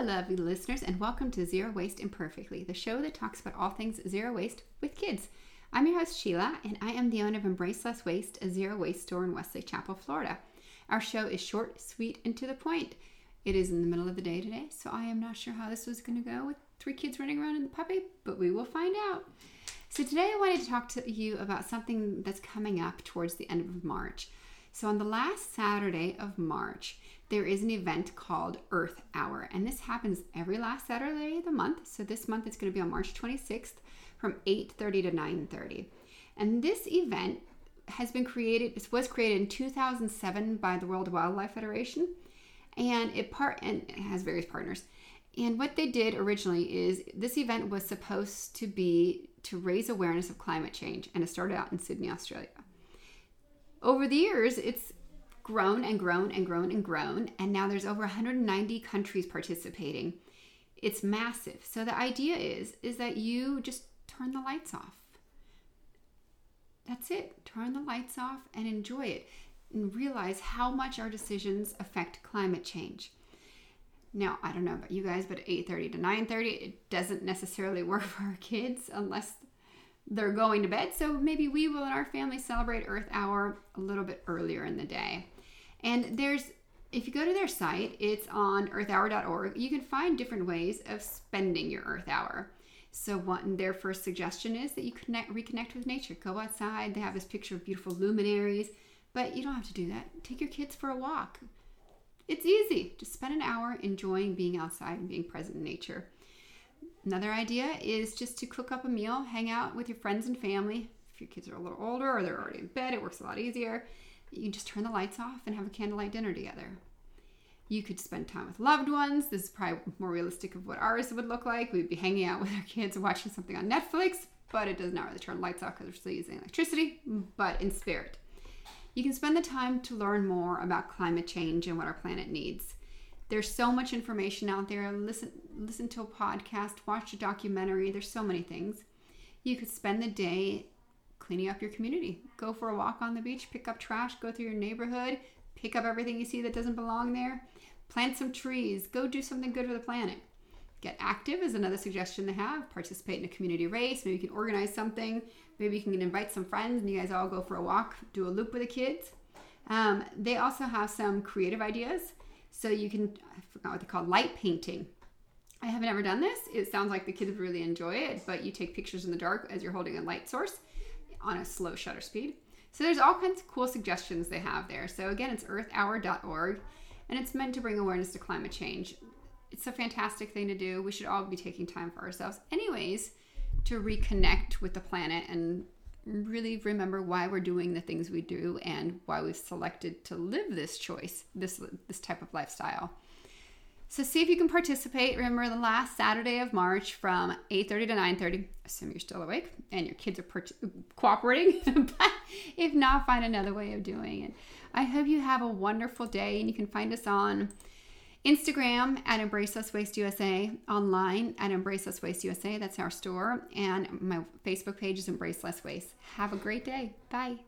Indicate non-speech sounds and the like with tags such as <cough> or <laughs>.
Hello, lovely listeners, and welcome to Zero Waste Imperfectly, the show that talks about all things zero waste with kids. I'm your host, Sheila, and I am the owner of Embrace Less Waste, a zero waste store in Wesley Chapel, Florida. Our show is short, sweet, and to the point. It is in the middle of the day today, so I am not sure how this was going to go with three kids running around in the puppy, but we will find out. So, today I wanted to talk to you about something that's coming up towards the end of March. So, on the last Saturday of March, there is an event called Earth Hour, and this happens every last Saturday of the month. So, this month it's going to be on March 26th from 8:30 to 9:30. And this event has been created it was created in 2007 by the World Wildlife Federation and it part and it has various partners. And what they did originally is this event was supposed to be to raise awareness of climate change and it started out in Sydney, Australia. Over the years, it's grown and grown and grown and grown and now there's over 190 countries participating. It's massive. So the idea is is that you just turn the lights off. That's it. Turn the lights off and enjoy it and realize how much our decisions affect climate change. Now, I don't know about you guys, but 8:30 to 9:30 it doesn't necessarily <laughs> work for our kids unless they're going to bed. So maybe we will in our family celebrate Earth Hour a little bit earlier in the day. And there's if you go to their site, it's on earthhour.org. You can find different ways of spending your Earth Hour. So one their first suggestion is that you connect reconnect with nature. Go outside. They have this picture of beautiful luminaries, but you don't have to do that. Take your kids for a walk. It's easy. Just spend an hour enjoying being outside and being present in nature. Another idea is just to cook up a meal, hang out with your friends and family. If your kids are a little older or they're already in bed, it works a lot easier. You can just turn the lights off and have a candlelight dinner together. You could spend time with loved ones. This is probably more realistic of what ours would look like. We'd be hanging out <laughs> with our kids watching something on Netflix, but it does not really turn lights off because we're still using electricity, but in spirit. You can spend the time to learn more about climate change and what our planet needs. There's so much information out there. Listen listen to a podcast, watch a documentary. There's so many things. You could spend the day cleaning up your community. Go for a walk on the beach, pick up trash, go through your neighborhood, pick up everything you see that doesn't belong there. Plant some trees. Go do something good for the planet. Get active is another suggestion to have. Participate in a community race. Maybe you can organize something. Maybe you can invite some friends and you guys all go for a walk, do a loop with the kids. Um, they also have some creative ideas. So you can, I forgot what they call light painting. I haven't ever done this. It sounds like the kids really enjoy it, but you take pictures in the dark as you're holding a light source on a slow shutter speed. So there's all kinds of cool suggestions they have there. So again, it's earthhour.org and it's meant to bring awareness to climate change. It's a fantastic thing to do. We should all be taking time for ourselves, anyways, to reconnect with the planet and really remember why we're doing the things we do and why we've selected to live this choice, this this type of lifestyle. So see if you can participate. Remember the last Saturday of March from 8:30 to 9:30. Assume you're still awake and your kids are per- cooperating. <laughs> but if not, find another way of doing it. I hope you have a wonderful day and you can find us on Instagram at Embrace Less Waste USA, online at Embrace Less Waste USA. That's our store. And my Facebook page is Embrace Less Waste. Have a great day. Bye.